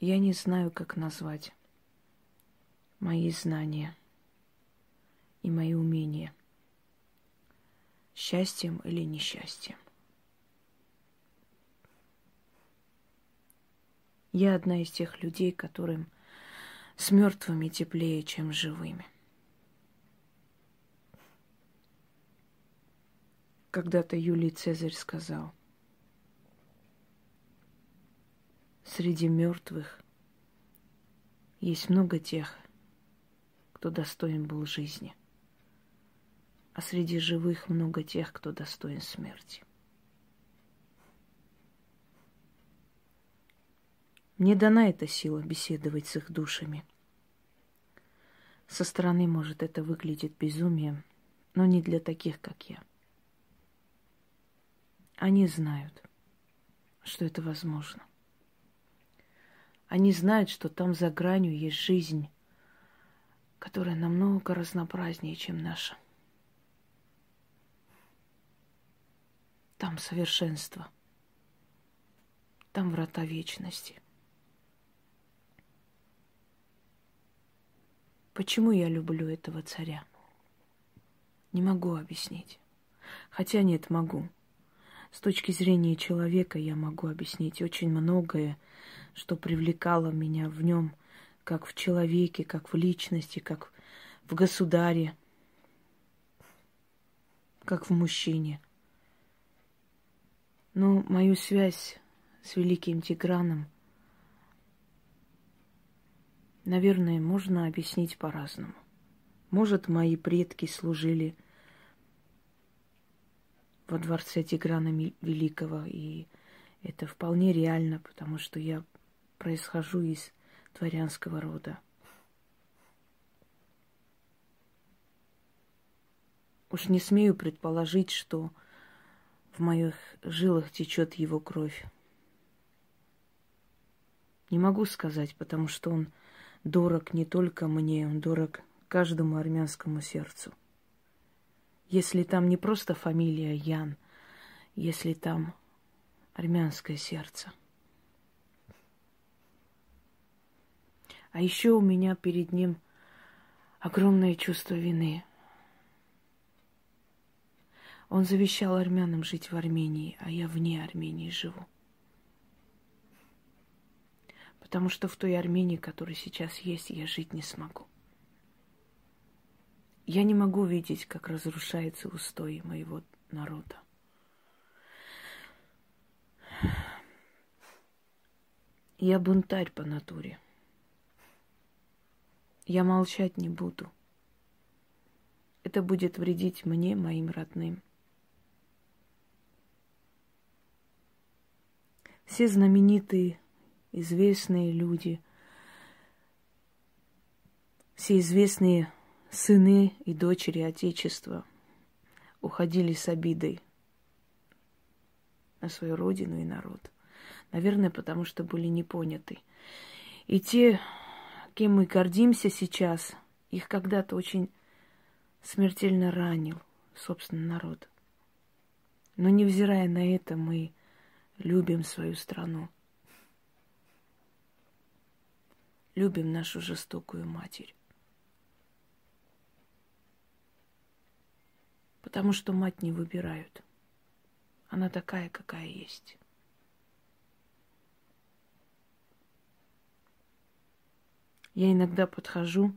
Я не знаю, как назвать мои знания и мои умения счастьем или несчастьем. Я одна из тех людей, которым с мертвыми теплее, чем живыми. Когда-то Юлий Цезарь сказал, среди мертвых есть много тех, кто достоин был жизни, а среди живых много тех, кто достоин смерти. Мне дана эта сила беседовать с их душами. Со стороны, может, это выглядит безумием, но не для таких, как я. Они знают, что это возможно. Они знают, что там за гранью есть жизнь, которая намного разнообразнее, чем наша. Там совершенство. Там врата вечности – Почему я люблю этого царя? Не могу объяснить. Хотя нет, могу. С точки зрения человека я могу объяснить очень многое, что привлекало меня в нем, как в человеке, как в личности, как в государе, как в мужчине. Но мою связь с великим Тиграном – наверное, можно объяснить по-разному. Может, мои предки служили во дворце Тиграна Великого, и это вполне реально, потому что я происхожу из дворянского рода. Уж не смею предположить, что в моих жилах течет его кровь. Не могу сказать, потому что он дорог не только мне, он дорог каждому армянскому сердцу. Если там не просто фамилия Ян, если там армянское сердце. А еще у меня перед ним огромное чувство вины. Он завещал армянам жить в Армении, а я вне Армении живу. Потому что в той Армении, которая сейчас есть, я жить не смогу. Я не могу видеть, как разрушаются устои моего народа. Я бунтарь по натуре. Я молчать не буду. Это будет вредить мне, моим родным. Все знаменитые известные люди, все известные сыны и дочери Отечества уходили с обидой на свою родину и народ. Наверное, потому что были не поняты. И те, кем мы гордимся сейчас, их когда-то очень смертельно ранил, собственно, народ. Но невзирая на это, мы любим свою страну. любим нашу жестокую матерь. Потому что мать не выбирают. Она такая, какая есть. Я иногда подхожу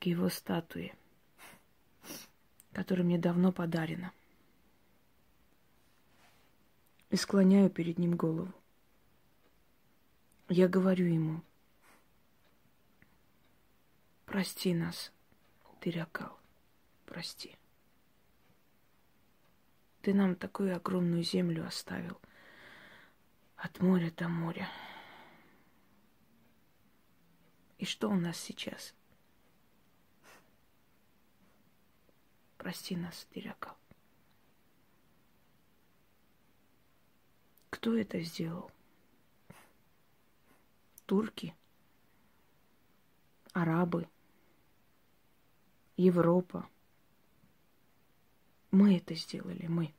к его статуе, которая мне давно подарена, и склоняю перед ним голову. Я говорю ему – Прости нас, Тырякал, прости. Ты нам такую огромную землю оставил. От моря до моря. И что у нас сейчас? Прости нас, Тырякал. Кто это сделал? Турки? Арабы? Европа. Мы это сделали, мы.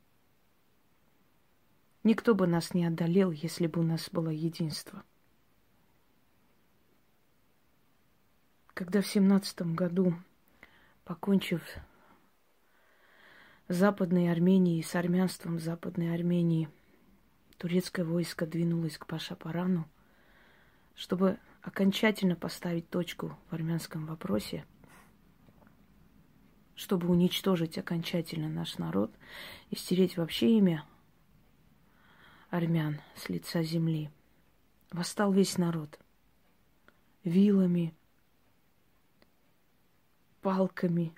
Никто бы нас не одолел, если бы у нас было единство. когда в семнадцатом году, покончив Западной Арменией, с армянством Западной Армении, турецкое войско двинулось к Пашапарану, чтобы окончательно поставить точку в армянском вопросе, чтобы уничтожить окончательно наш народ и стереть вообще имя армян с лица земли. Восстал весь народ вилами, палками,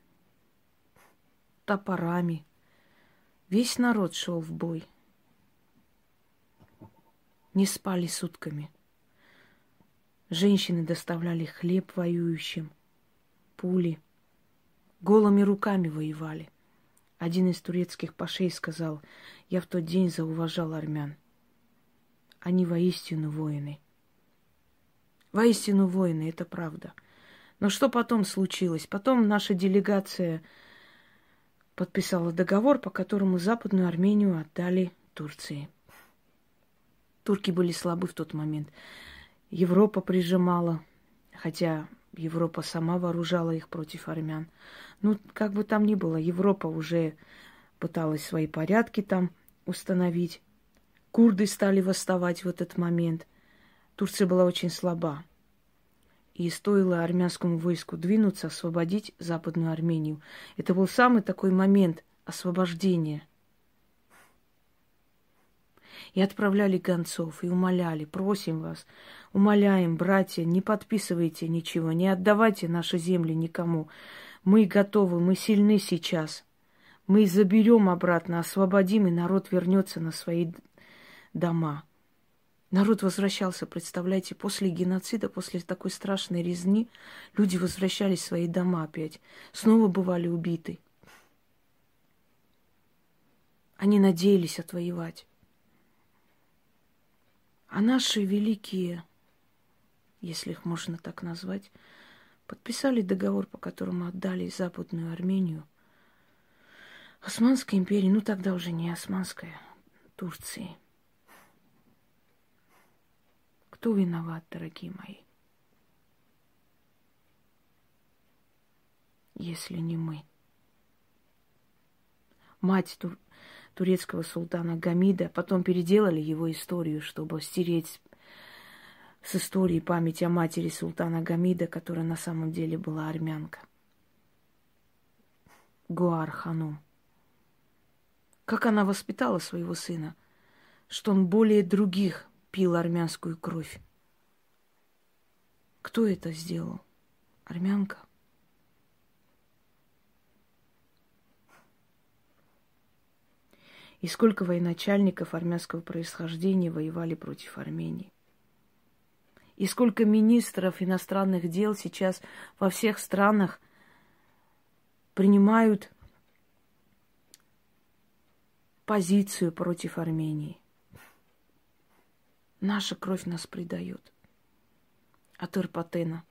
топорами. Весь народ шел в бой. Не спали сутками. Женщины доставляли хлеб воюющим, пули. Голыми руками воевали. Один из турецких пашей сказал, я в тот день зауважал армян. Они воистину воины. Воистину воины, это правда. Но что потом случилось? Потом наша делегация подписала договор, по которому Западную Армению отдали Турции. Турки были слабы в тот момент. Европа прижимала, хотя Европа сама вооружала их против армян. Ну, как бы там ни было, Европа уже пыталась свои порядки там установить. Курды стали восставать в этот момент. Турция была очень слаба. И стоило армянскому войску двинуться, освободить Западную Армению. Это был самый такой момент освобождения – и отправляли гонцов, и умоляли, просим вас, умоляем, братья, не подписывайте ничего, не отдавайте наши земли никому. Мы готовы, мы сильны сейчас. Мы заберем обратно, освободим, и народ вернется на свои дома. Народ возвращался, представляете, после геноцида, после такой страшной резни, люди возвращались в свои дома опять. Снова бывали убиты. Они надеялись отвоевать. А наши великие, если их можно так назвать, подписали договор, по которому отдали Западную Армению Османской империи, ну тогда уже не Османская, Турции. Кто виноват, дорогие мои? Если не мы. Мать Тур турецкого султана Гамида. Потом переделали его историю, чтобы стереть с истории память о матери султана Гамида, которая на самом деле была армянка. Гуар Ханум. Как она воспитала своего сына, что он более других пил армянскую кровь. Кто это сделал? Армянка? И сколько военачальников армянского происхождения воевали против Армении. И сколько министров иностранных дел сейчас во всех странах принимают позицию против Армении. Наша кровь нас предает. От Ирпатена.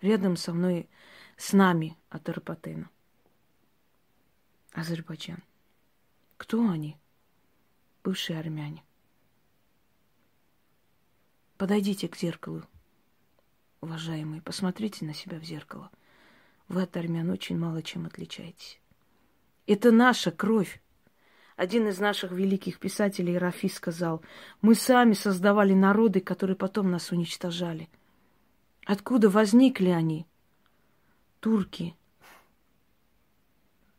Рядом со мной, с нами от Ирпатена. Азербайджан. Кто они? Бывшие армяне. Подойдите к зеркалу, уважаемые, посмотрите на себя в зеркало. Вы от армян очень мало чем отличаетесь. Это наша кровь. Один из наших великих писателей, Рафи, сказал, мы сами создавали народы, которые потом нас уничтожали. Откуда возникли они? Турки.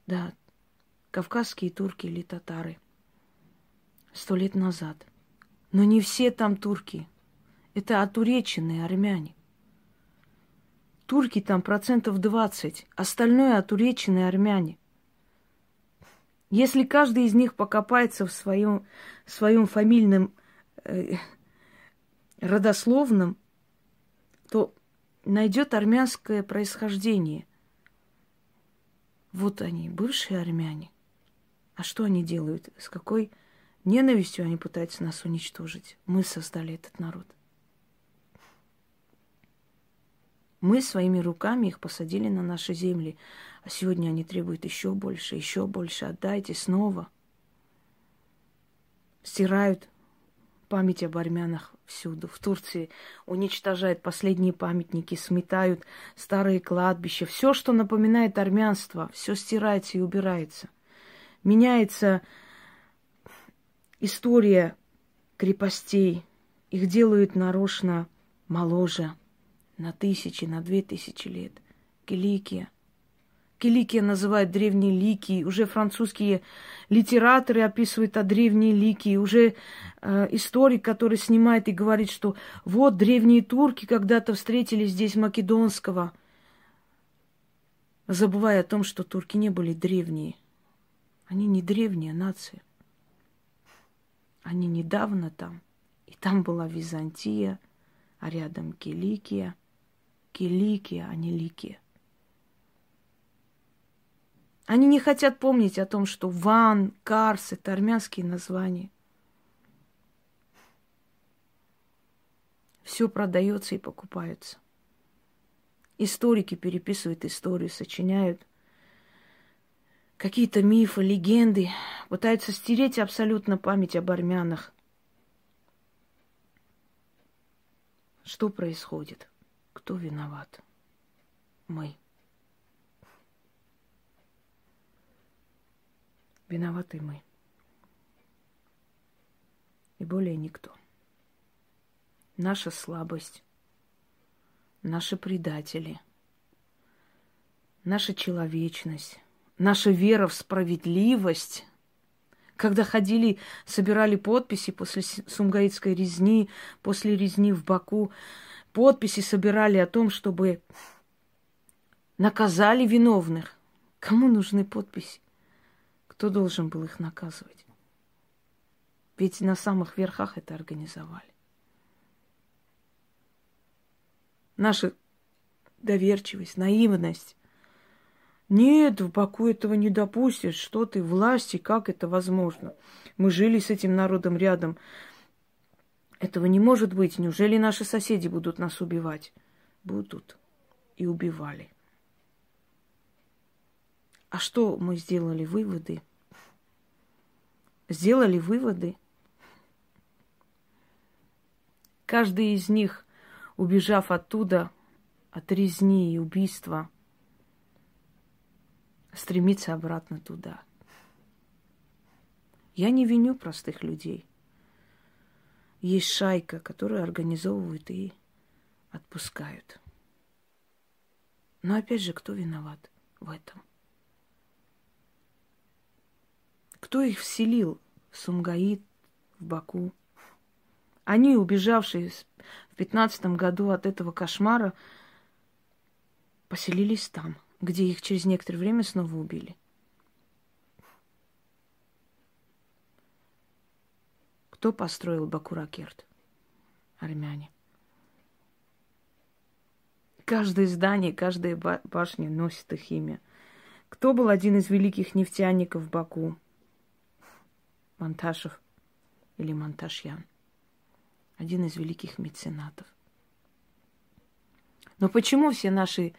Да, кавказские турки или татары. Сто лет назад. Но не все там турки. Это отуреченные армяне. Турки там процентов 20, остальное отуреченные армяне. Если каждый из них покопается в своем, своем фамильном э, родословном, то найдет армянское происхождение. Вот они, бывшие армяне. А что они делают? С какой ненавистью они пытаются нас уничтожить? Мы создали этот народ. Мы своими руками их посадили на наши земли, а сегодня они требуют еще больше, еще больше. Отдайте снова. Стирают память об армянах всюду. В Турции уничтожают последние памятники, сметают старые кладбища. Все, что напоминает армянство, все стирается и убирается. Меняется история крепостей. Их делают нарочно моложе, на тысячи, на две тысячи лет. Киликия – Киликия называют древние лики, уже французские литераторы описывают о древние лики, уже э, историк, который снимает и говорит, что вот древние турки когда-то встретили здесь Македонского, забывая о том, что турки не были древние. Они не древняя нация. Они недавно там. И там была Византия, а рядом Киликия. Киликия, а не Ликия. Они не хотят помнить о том, что Ван, Карс – это армянские названия. Все продается и покупается. Историки переписывают историю, сочиняют какие-то мифы, легенды, пытаются стереть абсолютно память об армянах. Что происходит? Кто виноват? Мы. Виноваты мы. И более никто. Наша слабость, наши предатели, наша человечность, наша вера в справедливость, когда ходили, собирали подписи после сумгаитской резни, после резни в Баку, подписи собирали о том, чтобы наказали виновных. Кому нужны подписи? Кто должен был их наказывать? Ведь на самых верхах это организовали. Наша доверчивость, наивность. Нет, в Баку этого не допустят. Что ты, власти, как это возможно? Мы жили с этим народом рядом. Этого не может быть. Неужели наши соседи будут нас убивать? Будут. И убивали. А что мы сделали? Выводы – сделали выводы. Каждый из них, убежав оттуда, от резни и убийства, стремится обратно туда. Я не виню простых людей. Есть шайка, которая организовывают и отпускают. Но опять же, кто виноват в этом? Кто их вселил в Сумгаит, в Баку? Они, убежавшие в пятнадцатом году от этого кошмара, поселились там, где их через некоторое время снова убили. Кто построил Бакуракерт? Армяне. Каждое здание, каждая башня носит их имя. Кто был один из великих нефтяников Баку? Монташев или Монташьян, один из великих меценатов. Но почему все наши,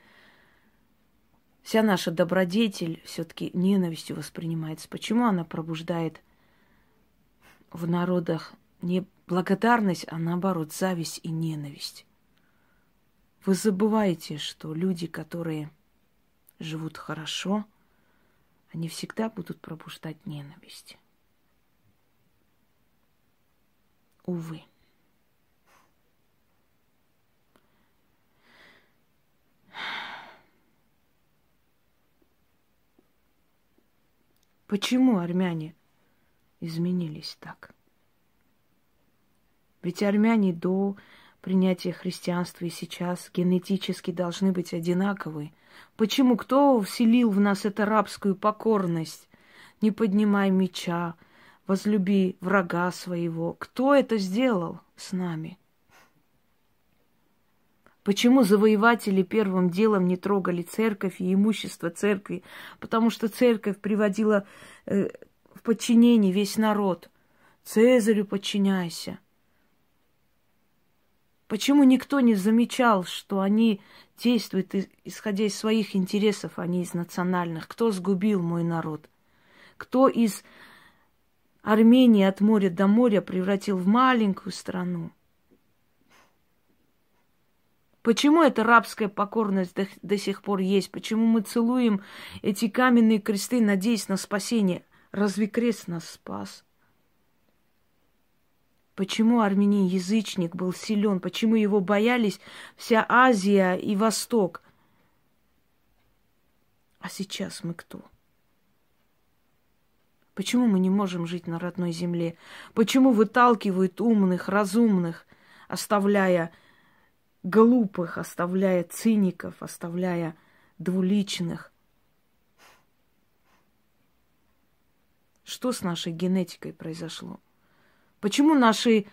вся наша добродетель все-таки ненавистью воспринимается? Почему она пробуждает в народах не благодарность, а наоборот зависть и ненависть? Вы забываете, что люди, которые живут хорошо, они всегда будут пробуждать ненависть. Увы. Почему армяне изменились так? Ведь армяне до принятия христианства и сейчас генетически должны быть одинаковы. Почему? Кто вселил в нас эту рабскую покорность? Не поднимай меча, возлюби врага своего. Кто это сделал с нами? Почему завоеватели первым делом не трогали церковь и имущество церкви? Потому что церковь приводила э, в подчинение весь народ. Цезарю подчиняйся. Почему никто не замечал, что они действуют исходя из своих интересов, а не из национальных? Кто сгубил мой народ? Кто из Армении от моря до моря превратил в маленькую страну. Почему эта рабская покорность до, до сих пор есть? Почему мы целуем эти каменные кресты, надеясь на спасение? Разве крест нас спас? Почему армянин язычник был силен? Почему его боялись вся Азия и Восток? А сейчас мы кто? Почему мы не можем жить на родной земле? Почему выталкивают умных, разумных, оставляя глупых, оставляя циников, оставляя двуличных? Что с нашей генетикой произошло? Почему наши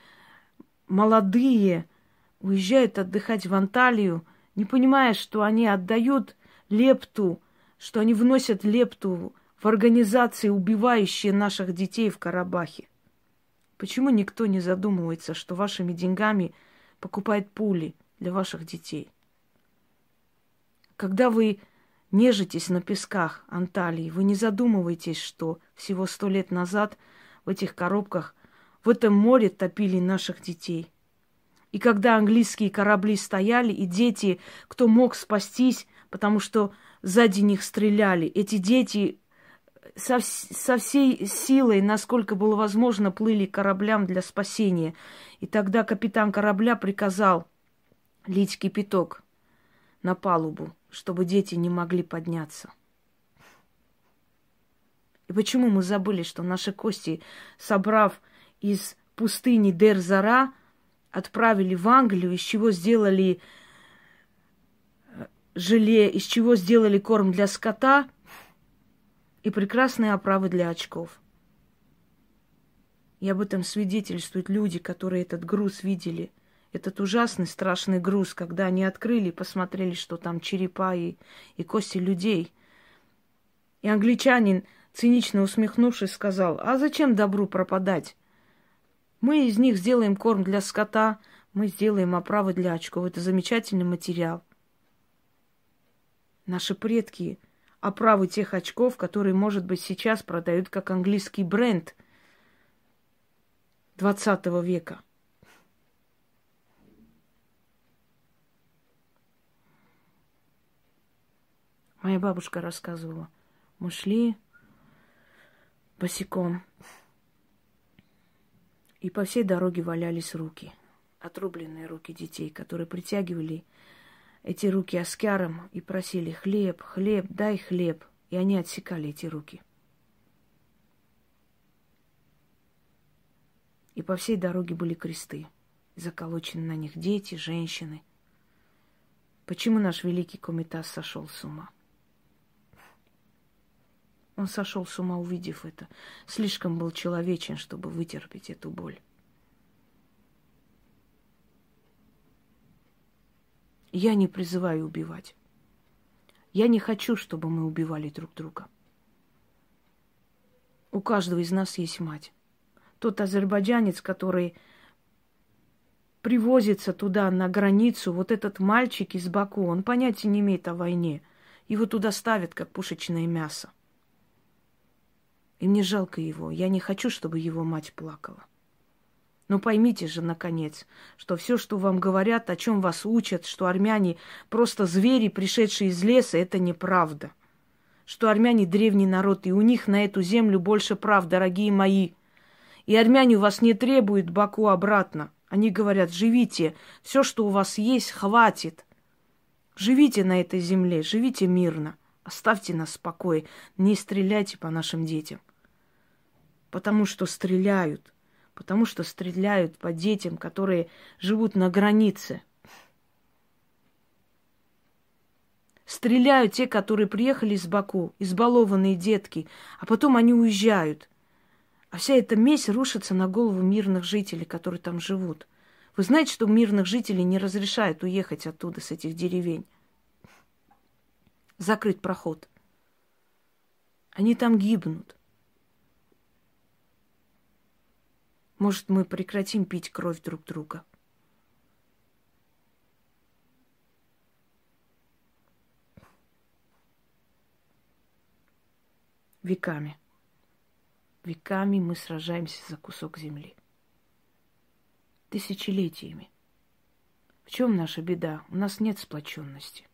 молодые уезжают отдыхать в Анталию, не понимая, что они отдают лепту, что они вносят лепту в организации, убивающие наших детей в Карабахе? Почему никто не задумывается, что вашими деньгами покупает пули для ваших детей? Когда вы нежитесь на песках Анталии, вы не задумываетесь, что всего сто лет назад в этих коробках в этом море топили наших детей. И когда английские корабли стояли, и дети, кто мог спастись, потому что сзади них стреляли, эти дети со, со всей силой, насколько было возможно, плыли кораблям для спасения. И тогда капитан корабля приказал лить кипяток на палубу, чтобы дети не могли подняться. И почему мы забыли, что наши кости, собрав из пустыни Дерзара отправили в Англию, из чего сделали э, желе, из чего сделали корм для скота и прекрасные оправы для очков. И об этом свидетельствуют люди, которые этот груз видели. Этот ужасный, страшный груз, когда они открыли и посмотрели, что там черепа и, и кости людей. И англичанин, цинично усмехнувшись, сказал, а зачем добру пропадать? Мы из них сделаем корм для скота, мы сделаем оправы для очков. Это замечательный материал. Наши предки оправы тех очков, которые, может быть, сейчас продают как английский бренд 20 века. Моя бабушка рассказывала. Мы шли босиком. И по всей дороге валялись руки, отрубленные руки детей, которые притягивали эти руки аскяром и просили хлеб, хлеб, дай хлеб. И они отсекали эти руки. И по всей дороге были кресты. Заколочены на них дети, женщины. Почему наш великий комитас сошел с ума? Он сошел с ума, увидев это. Слишком был человечен, чтобы вытерпеть эту боль. Я не призываю убивать. Я не хочу, чтобы мы убивали друг друга. У каждого из нас есть мать. Тот азербайджанец, который привозится туда, на границу, вот этот мальчик из Баку, он понятия не имеет о войне. Его туда ставят, как пушечное мясо. Мне жалко его. Я не хочу, чтобы его мать плакала. Но поймите же, наконец, что все, что вам говорят, о чем вас учат, что армяне просто звери, пришедшие из леса, это неправда. Что армяне древний народ, и у них на эту землю больше прав, дорогие мои. И армяне у вас не требуют Баку обратно. Они говорят, живите, все, что у вас есть, хватит. Живите на этой земле, живите мирно. Оставьте нас в покое, не стреляйте по нашим детям. Потому что стреляют, потому что стреляют по детям, которые живут на границе. Стреляют те, которые приехали из Баку, избалованные детки, а потом они уезжают. А вся эта месть рушится на голову мирных жителей, которые там живут. Вы знаете, что мирных жителей не разрешают уехать оттуда, с этих деревень? закрыть проход. Они там гибнут. Может, мы прекратим пить кровь друг друга? Веками. Веками мы сражаемся за кусок земли. Тысячелетиями. В чем наша беда? У нас нет сплоченности.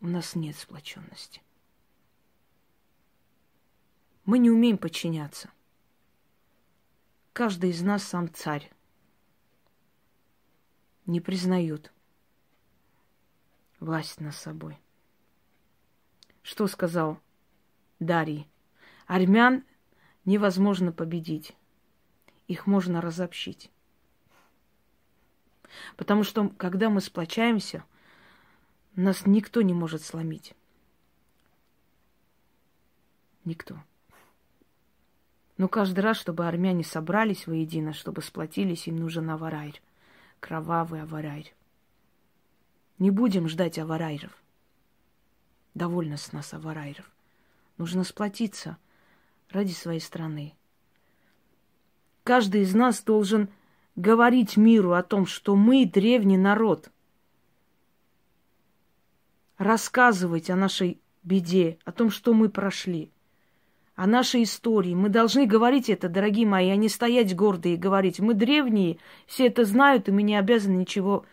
У нас нет сплоченности. Мы не умеем подчиняться. Каждый из нас сам царь. Не признают власть над собой. Что сказал Дарий? Армян невозможно победить. Их можно разобщить. Потому что, когда мы сплочаемся, нас никто не может сломить. Никто. Но каждый раз, чтобы армяне собрались воедино, чтобы сплотились, им нужен аварайр. Кровавый аварайр. Не будем ждать аварайров. Довольно с нас аварайров. Нужно сплотиться ради своей страны. Каждый из нас должен говорить миру о том, что мы древний народ. Рассказывать о нашей беде, о том, что мы прошли, о нашей истории. Мы должны говорить это, дорогие мои, а не стоять гордые и говорить. Мы древние, все это знают, и мы не обязаны ничего,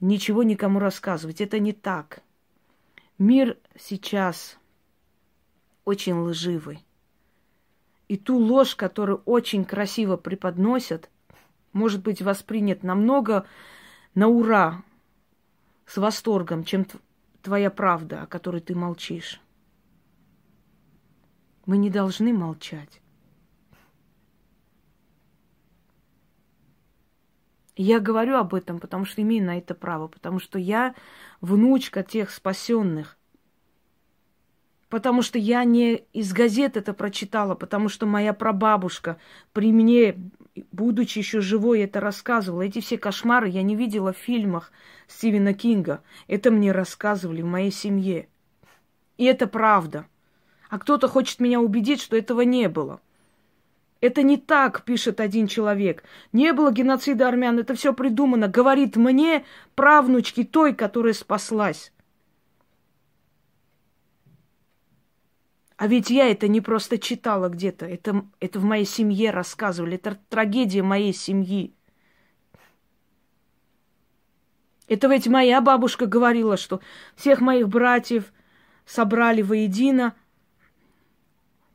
ничего никому рассказывать. Это не так. Мир сейчас очень лживый. И ту ложь, которую очень красиво преподносят, может быть воспринят намного на ура, с восторгом, чем твоя правда, о которой ты молчишь. Мы не должны молчать. Я говорю об этом, потому что имею на это право, потому что я внучка тех спасенных, потому что я не из газет это прочитала, потому что моя прабабушка при мне, будучи еще живой, это рассказывала. Эти все кошмары я не видела в фильмах Стивена Кинга. Это мне рассказывали в моей семье. И это правда. А кто-то хочет меня убедить, что этого не было. Это не так, пишет один человек. Не было геноцида армян, это все придумано. Говорит мне правнучки той, которая спаслась. А ведь я это не просто читала где-то, это, это в моей семье рассказывали, это трагедия моей семьи. Это ведь моя бабушка говорила, что всех моих братьев собрали воедино,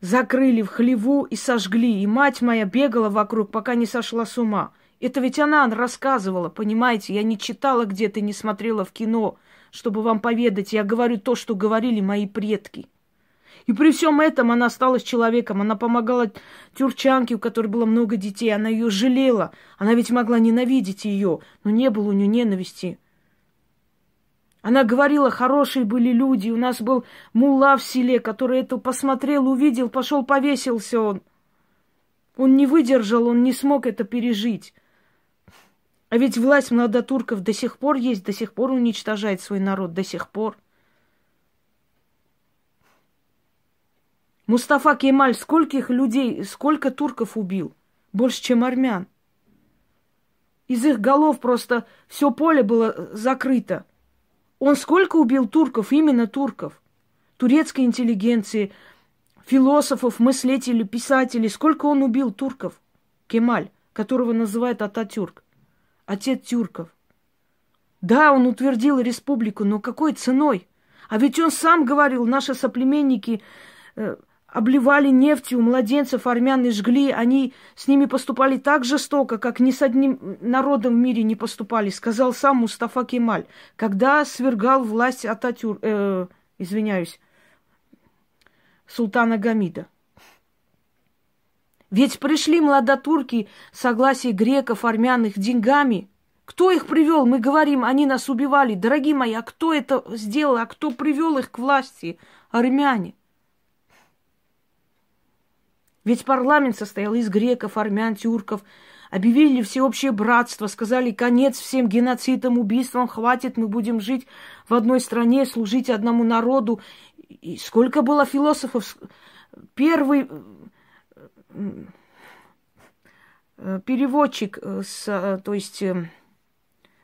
закрыли в хлеву и сожгли. И мать моя бегала вокруг, пока не сошла с ума. Это ведь она рассказывала, понимаете? Я не читала где-то, не смотрела в кино, чтобы вам поведать. Я говорю то, что говорили мои предки. И при всем этом она осталась человеком. Она помогала тюрчанке, у которой было много детей. Она ее жалела. Она ведь могла ненавидеть ее, но не было у нее ненависти. Она говорила, хорошие были люди. У нас был мулла в селе, который это посмотрел, увидел, пошел повесился он. Он не выдержал, он не смог это пережить. А ведь власть младотурков до сих пор есть, до сих пор уничтожает свой народ, до сих пор. Мустафа Кемаль скольких людей, сколько турков убил? Больше, чем армян. Из их голов просто все поле было закрыто. Он сколько убил турков, именно турков, турецкой интеллигенции, философов, мыслителей, писателей. Сколько он убил турков? Кемаль, которого называют Ататюрк, отец тюрков. Да, он утвердил республику, но какой ценой? А ведь он сам говорил, наши соплеменники э, обливали нефтью младенцев армян и жгли, они с ними поступали так жестоко, как ни с одним народом в мире не поступали, сказал сам Мустафа Кемаль, когда свергал власть Ататюр, э, извиняюсь, султана Гамида. Ведь пришли младотурки, согласие греков, армян их деньгами. Кто их привел? Мы говорим, они нас убивали. Дорогие мои, а кто это сделал? А кто привел их к власти? Армяне. Ведь парламент состоял из греков, армян, тюрков. Объявили всеобщее братство, сказали конец всем геноцидам, убийствам, хватит, мы будем жить в одной стране, служить одному народу. И сколько было философов? Первый э, переводчик, э, с, э, то есть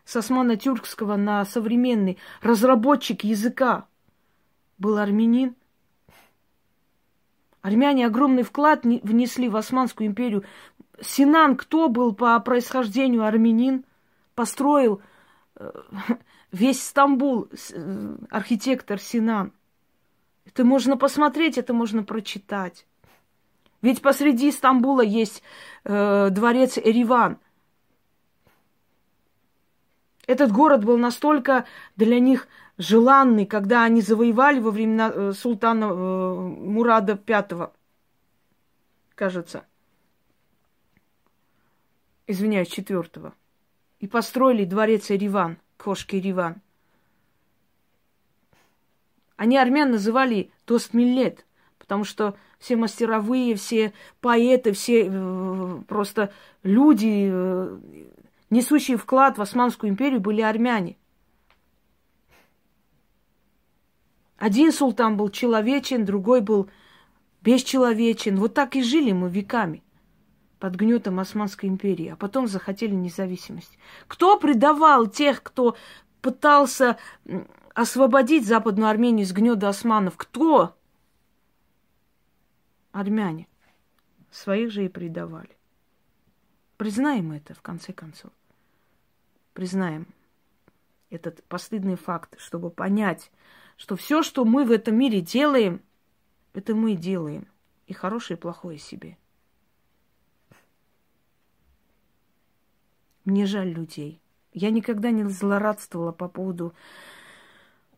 с османо-тюркского на современный, разработчик языка был армянин. Армяне огромный вклад внесли в Османскую империю. Синан кто был по происхождению армянин? Построил э, весь Стамбул, э, архитектор Синан. Это можно посмотреть, это можно прочитать. Ведь посреди Стамбула есть э, дворец Эриван. Этот город был настолько для них желанный, когда они завоевали во времена э, султана э, Мурада V, кажется. Извиняюсь, четвертого. И построили дворец Ириван, кошки Ириван. Они армян называли Тостмиллет, потому что все мастеровые, все поэты, все э, просто люди, несущие вклад в Османскую империю, были армяне. Один султан был человечен, другой был бесчеловечен. Вот так и жили мы веками под гнетом Османской империи, а потом захотели независимость. Кто предавал тех, кто пытался освободить Западную Армению из гнета османов? Кто? Армяне. Своих же и предавали. Признаем это, в конце концов. Признаем этот постыдный факт, чтобы понять, что все, что мы в этом мире делаем, это мы делаем. И хорошее, и плохое себе. Мне жаль людей. Я никогда не злорадствовала по поводу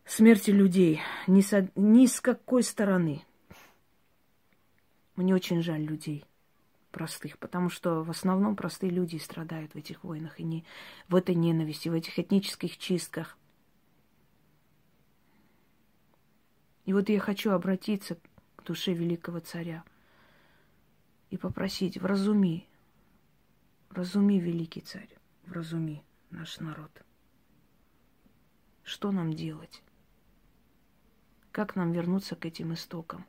смерти людей. Ни, со, ни с какой стороны. Мне очень жаль людей простых, потому что в основном простые люди страдают в этих войнах и не в этой ненависти, в этих этнических чистках. И вот я хочу обратиться к душе великого царя и попросить, вразуми, вразуми, великий царь, вразуми наш народ. Что нам делать? Как нам вернуться к этим истокам?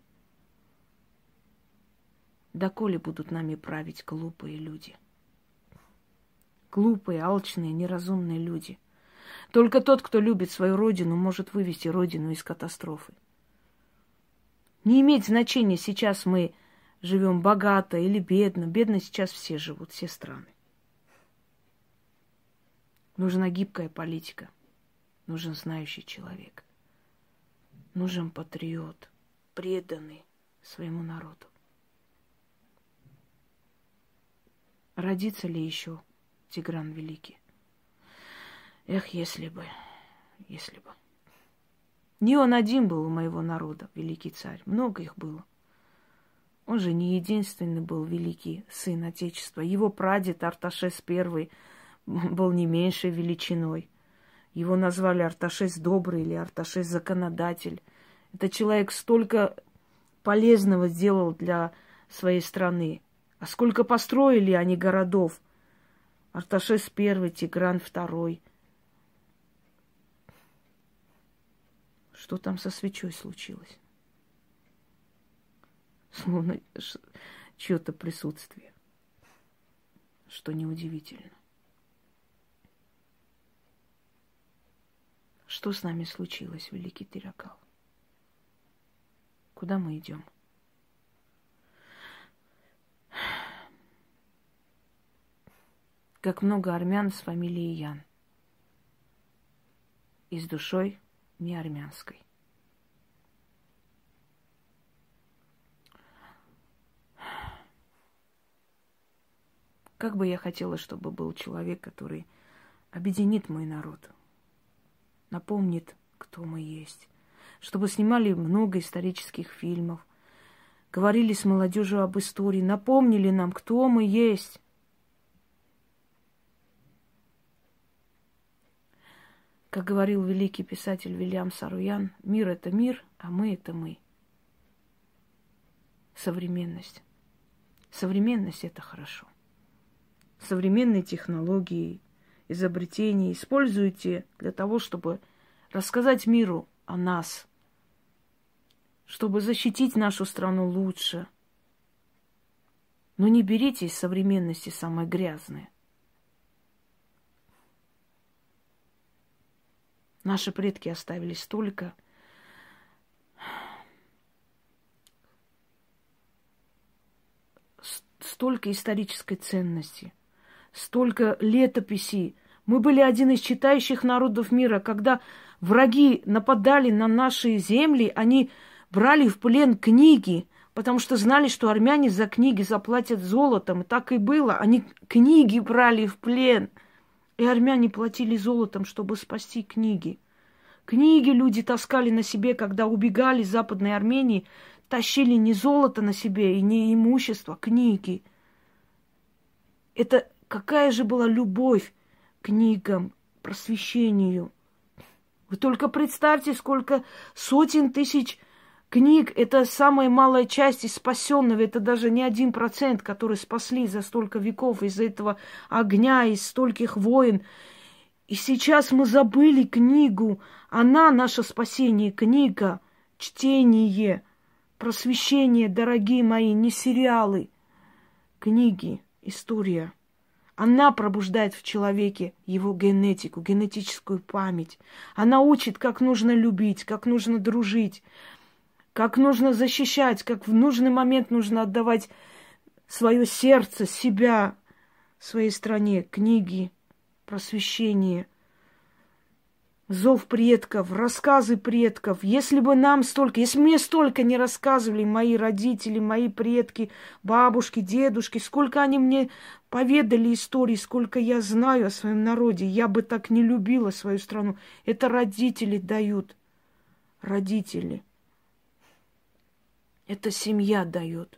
Доколе будут нами править глупые люди? Глупые, алчные, неразумные люди. Только тот, кто любит свою родину, может вывести родину из катастрофы. Не имеет значения, сейчас мы живем богато или бедно. Бедно сейчас все живут, все страны. Нужна гибкая политика. Нужен знающий человек. Нужен патриот, преданный своему народу. Родится ли еще Тигран Великий? Эх, если бы, если бы. Не он один был у моего народа, великий царь. Много их было. Он же не единственный был великий сын Отечества. Его прадед Арташес I был не меньшей величиной. Его назвали Арташес Добрый или Арташес Законодатель. Это человек столько полезного сделал для своей страны. А сколько построили они городов. Арташес I, Тигран II – Что там со свечой случилось? Словно чье-то присутствие. Что неудивительно. Что с нами случилось, великий Тиракал? Куда мы идем? Как много армян с фамилией Ян. И с душой не армянской. Как бы я хотела, чтобы был человек, который объединит мой народ, напомнит, кто мы есть, чтобы снимали много исторических фильмов, говорили с молодежью об истории, напомнили нам, кто мы есть. Как говорил великий писатель Вильям Саруян, мир это мир, а мы это мы. Современность. Современность это хорошо. Современные технологии, изобретения используйте для того, чтобы рассказать миру о нас, чтобы защитить нашу страну лучше. Но не берите из современности самое грязное. Наши предки оставили столько столько исторической ценности, столько летописей. Мы были один из читающих народов мира, когда враги нападали на наши земли, они брали в плен книги, потому что знали, что армяне за книги заплатят золотом. И так и было. Они книги брали в плен. И армяне платили золотом, чтобы спасти книги. Книги люди таскали на себе, когда убегали из Западной Армении, тащили не золото на себе и не имущество, книги. Это какая же была любовь к книгам, просвещению. Вы только представьте, сколько сотен тысяч книг – это самая малая часть из спасенного. Это даже не один процент, который спасли за столько веков из-за этого огня, из стольких войн. И сейчас мы забыли книгу. Она наше спасение, книга, чтение, просвещение, дорогие мои, не сериалы, книги, история. Она пробуждает в человеке его генетику, генетическую память. Она учит, как нужно любить, как нужно дружить, как нужно защищать, как в нужный момент нужно отдавать свое сердце, себя своей стране, книги, просвещение, зов предков, рассказы предков. Если бы нам столько, если мне столько не рассказывали мои родители, мои предки, бабушки, дедушки, сколько они мне поведали истории, сколько я знаю о своем народе, я бы так не любила свою страну. Это родители дают. Родители. Это семья дает.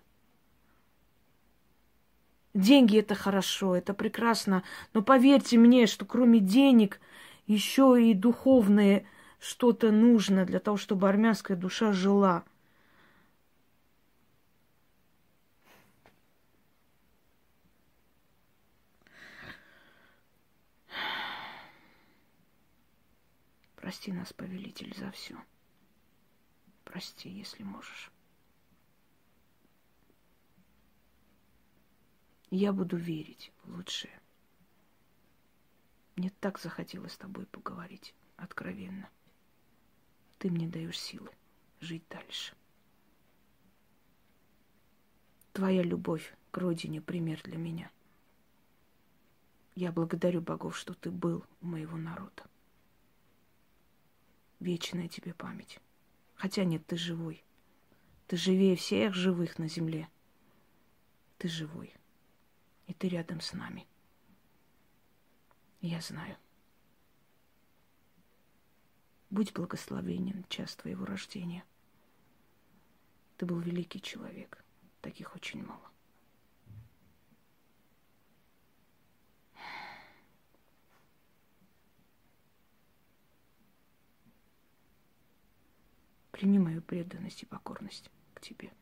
Деньги это хорошо, это прекрасно, но поверьте мне, что кроме денег еще и духовное что-то нужно для того, чтобы армянская душа жила. Прости нас, повелитель, за все. Прости, если можешь. Я буду верить в лучшее. Мне так захотелось с тобой поговорить откровенно. Ты мне даешь силы жить дальше. Твоя любовь к родине пример для меня. Я благодарю богов, что ты был у моего народа. Вечная тебе память. Хотя нет, ты живой. Ты живее всех живых на земле. Ты живой и ты рядом с нами. Я знаю. Будь благословенен час твоего рождения. Ты был великий человек. Таких очень мало. Прими мою преданность и покорность к тебе.